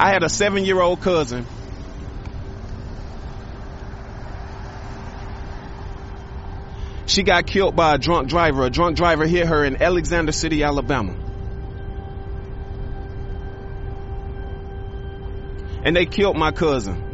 I had a seven year old cousin. She got killed by a drunk driver. A drunk driver hit her in Alexander City, Alabama. And they killed my cousin.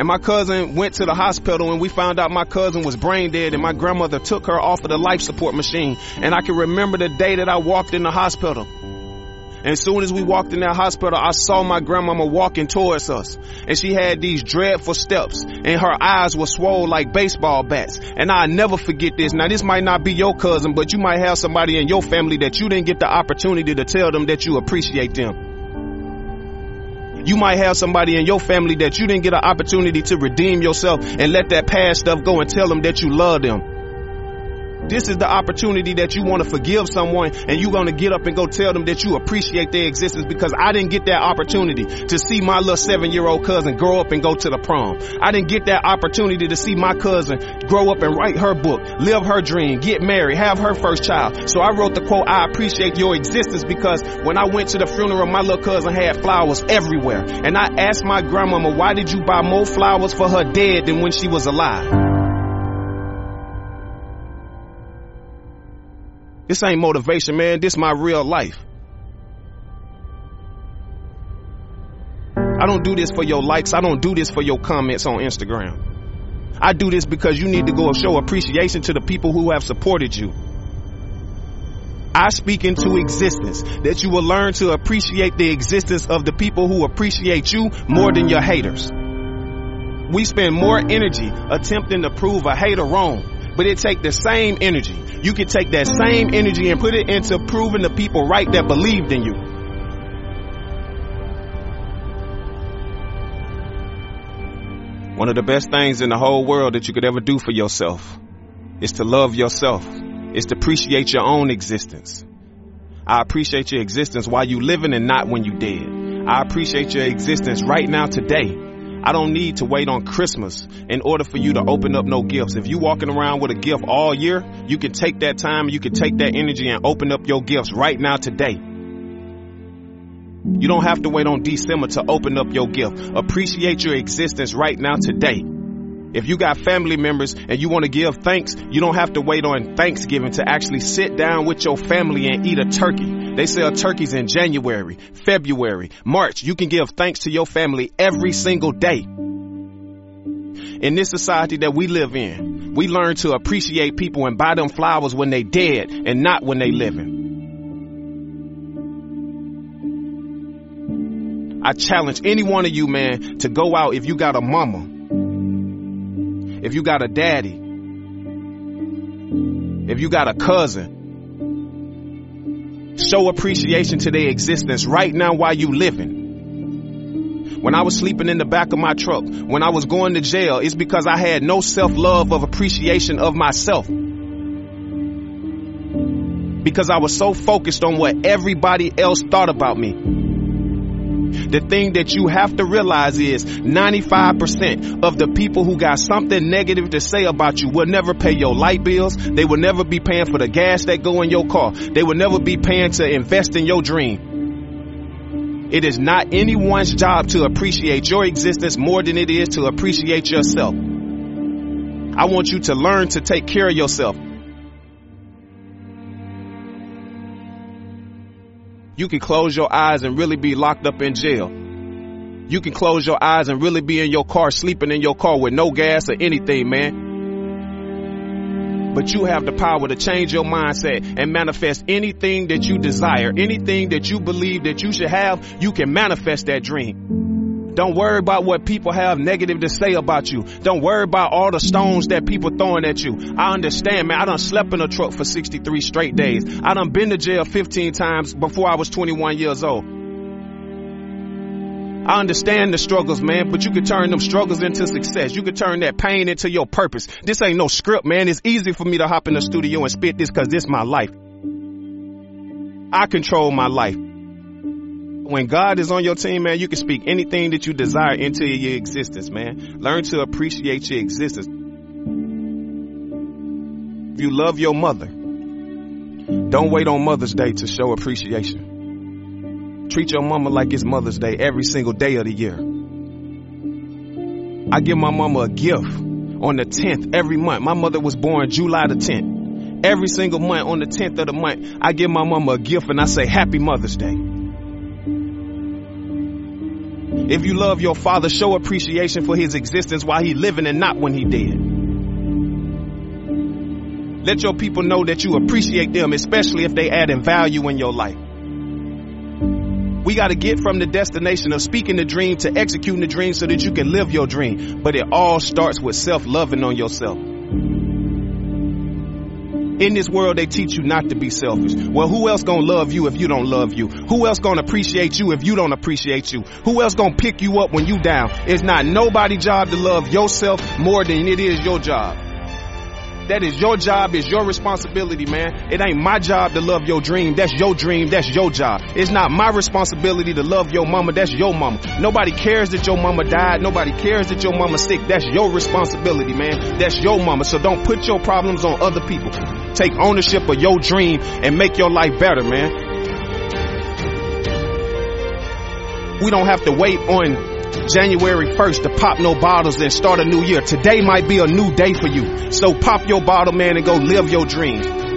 And my cousin went to the hospital and we found out my cousin was brain dead and my grandmother took her off of the life support machine. And I can remember the day that I walked in the hospital. And as soon as we walked in that hospital, I saw my grandmama walking towards us. And she had these dreadful steps and her eyes were swollen like baseball bats. And I'll never forget this. Now this might not be your cousin, but you might have somebody in your family that you didn't get the opportunity to tell them that you appreciate them. You might have somebody in your family that you didn't get an opportunity to redeem yourself and let that past stuff go and tell them that you love them. This is the opportunity that you want to forgive someone and you're going to get up and go tell them that you appreciate their existence because I didn't get that opportunity to see my little seven year old cousin grow up and go to the prom. I didn't get that opportunity to see my cousin grow up and write her book, live her dream, get married, have her first child. So I wrote the quote, I appreciate your existence because when I went to the funeral, my little cousin had flowers everywhere. And I asked my grandmama, why did you buy more flowers for her dead than when she was alive? This ain't motivation, man. This my real life. I don't do this for your likes. I don't do this for your comments on Instagram. I do this because you need to go show appreciation to the people who have supported you. I speak into existence that you will learn to appreciate the existence of the people who appreciate you more than your haters. We spend more energy attempting to prove a hater wrong, but it take the same energy you can take that same energy and put it into proving the people right that believed in you. One of the best things in the whole world that you could ever do for yourself is to love yourself, is to appreciate your own existence. I appreciate your existence while you living and not when you dead. I appreciate your existence right now today I don't need to wait on Christmas in order for you to open up no gifts. If you walking around with a gift all year, you can take that time, you can take that energy and open up your gifts right now today. You don't have to wait on December to open up your gift. Appreciate your existence right now today. If you got family members and you want to give thanks, you don't have to wait on Thanksgiving to actually sit down with your family and eat a turkey. They sell turkeys in January, February, March. You can give thanks to your family every single day. In this society that we live in, we learn to appreciate people and buy them flowers when they dead and not when they living. I challenge any one of you, man, to go out if you got a mama, if you got a daddy, if you got a cousin, Show appreciation to their existence right now while you living. When I was sleeping in the back of my truck, when I was going to jail, it's because I had no self-love of appreciation of myself. Because I was so focused on what everybody else thought about me. The thing that you have to realize is 95% of the people who got something negative to say about you will never pay your light bills. They will never be paying for the gas that go in your car. They will never be paying to invest in your dream. It is not anyone's job to appreciate your existence more than it is to appreciate yourself. I want you to learn to take care of yourself. You can close your eyes and really be locked up in jail. You can close your eyes and really be in your car, sleeping in your car with no gas or anything, man. But you have the power to change your mindset and manifest anything that you desire, anything that you believe that you should have, you can manifest that dream. Don't worry about what people have negative to say about you. Don't worry about all the stones that people throwing at you. I understand, man. I done slept in a truck for 63 straight days. I done been to jail 15 times before I was 21 years old. I understand the struggles, man, but you can turn them struggles into success. You can turn that pain into your purpose. This ain't no script, man. It's easy for me to hop in the studio and spit this cause this my life. I control my life when God is on your team, man, you can speak anything that you desire into your existence, man. Learn to appreciate your existence. If you love your mother, Don't wait on Mother's Day to show appreciation. Treat your mama like it's Mother's Day every single day of the year. I give my mama a gift on the 10th every month. My mother was born July the 10th. Every single month on the 10th of the month, I give my mama a gift and I say Happy Mother's Day. If you love your father, show appreciation for his existence while he living and not when he dead. Let your people know that you appreciate them, especially if they add in value in your life. We got to get from the destination of speaking the dream to executing the dream so that you can live your dream. But it all starts with self loving on yourself. In this world, they teach you not to be selfish. Well, who else gonna love you if you don't love you? Who else gonna appreciate you if you don't appreciate you? Who else gonna pick you up when you down? It's not nobody's job to love yourself more than it is your job. That is your job, is your responsibility, man. It ain't my job to love your dream. That's your dream. That's your job. It's not my responsibility to love your mama. That's your mama. Nobody cares that your mama died. Nobody cares that your mama sick. That's your responsibility, man. That's your mama. So don't put your problems on other people. Take ownership of your dream and make your life better, man. We don't have to wait on January 1st to pop no bottles and start a new year. Today might be a new day for you. So pop your bottle, man, and go live your dreams.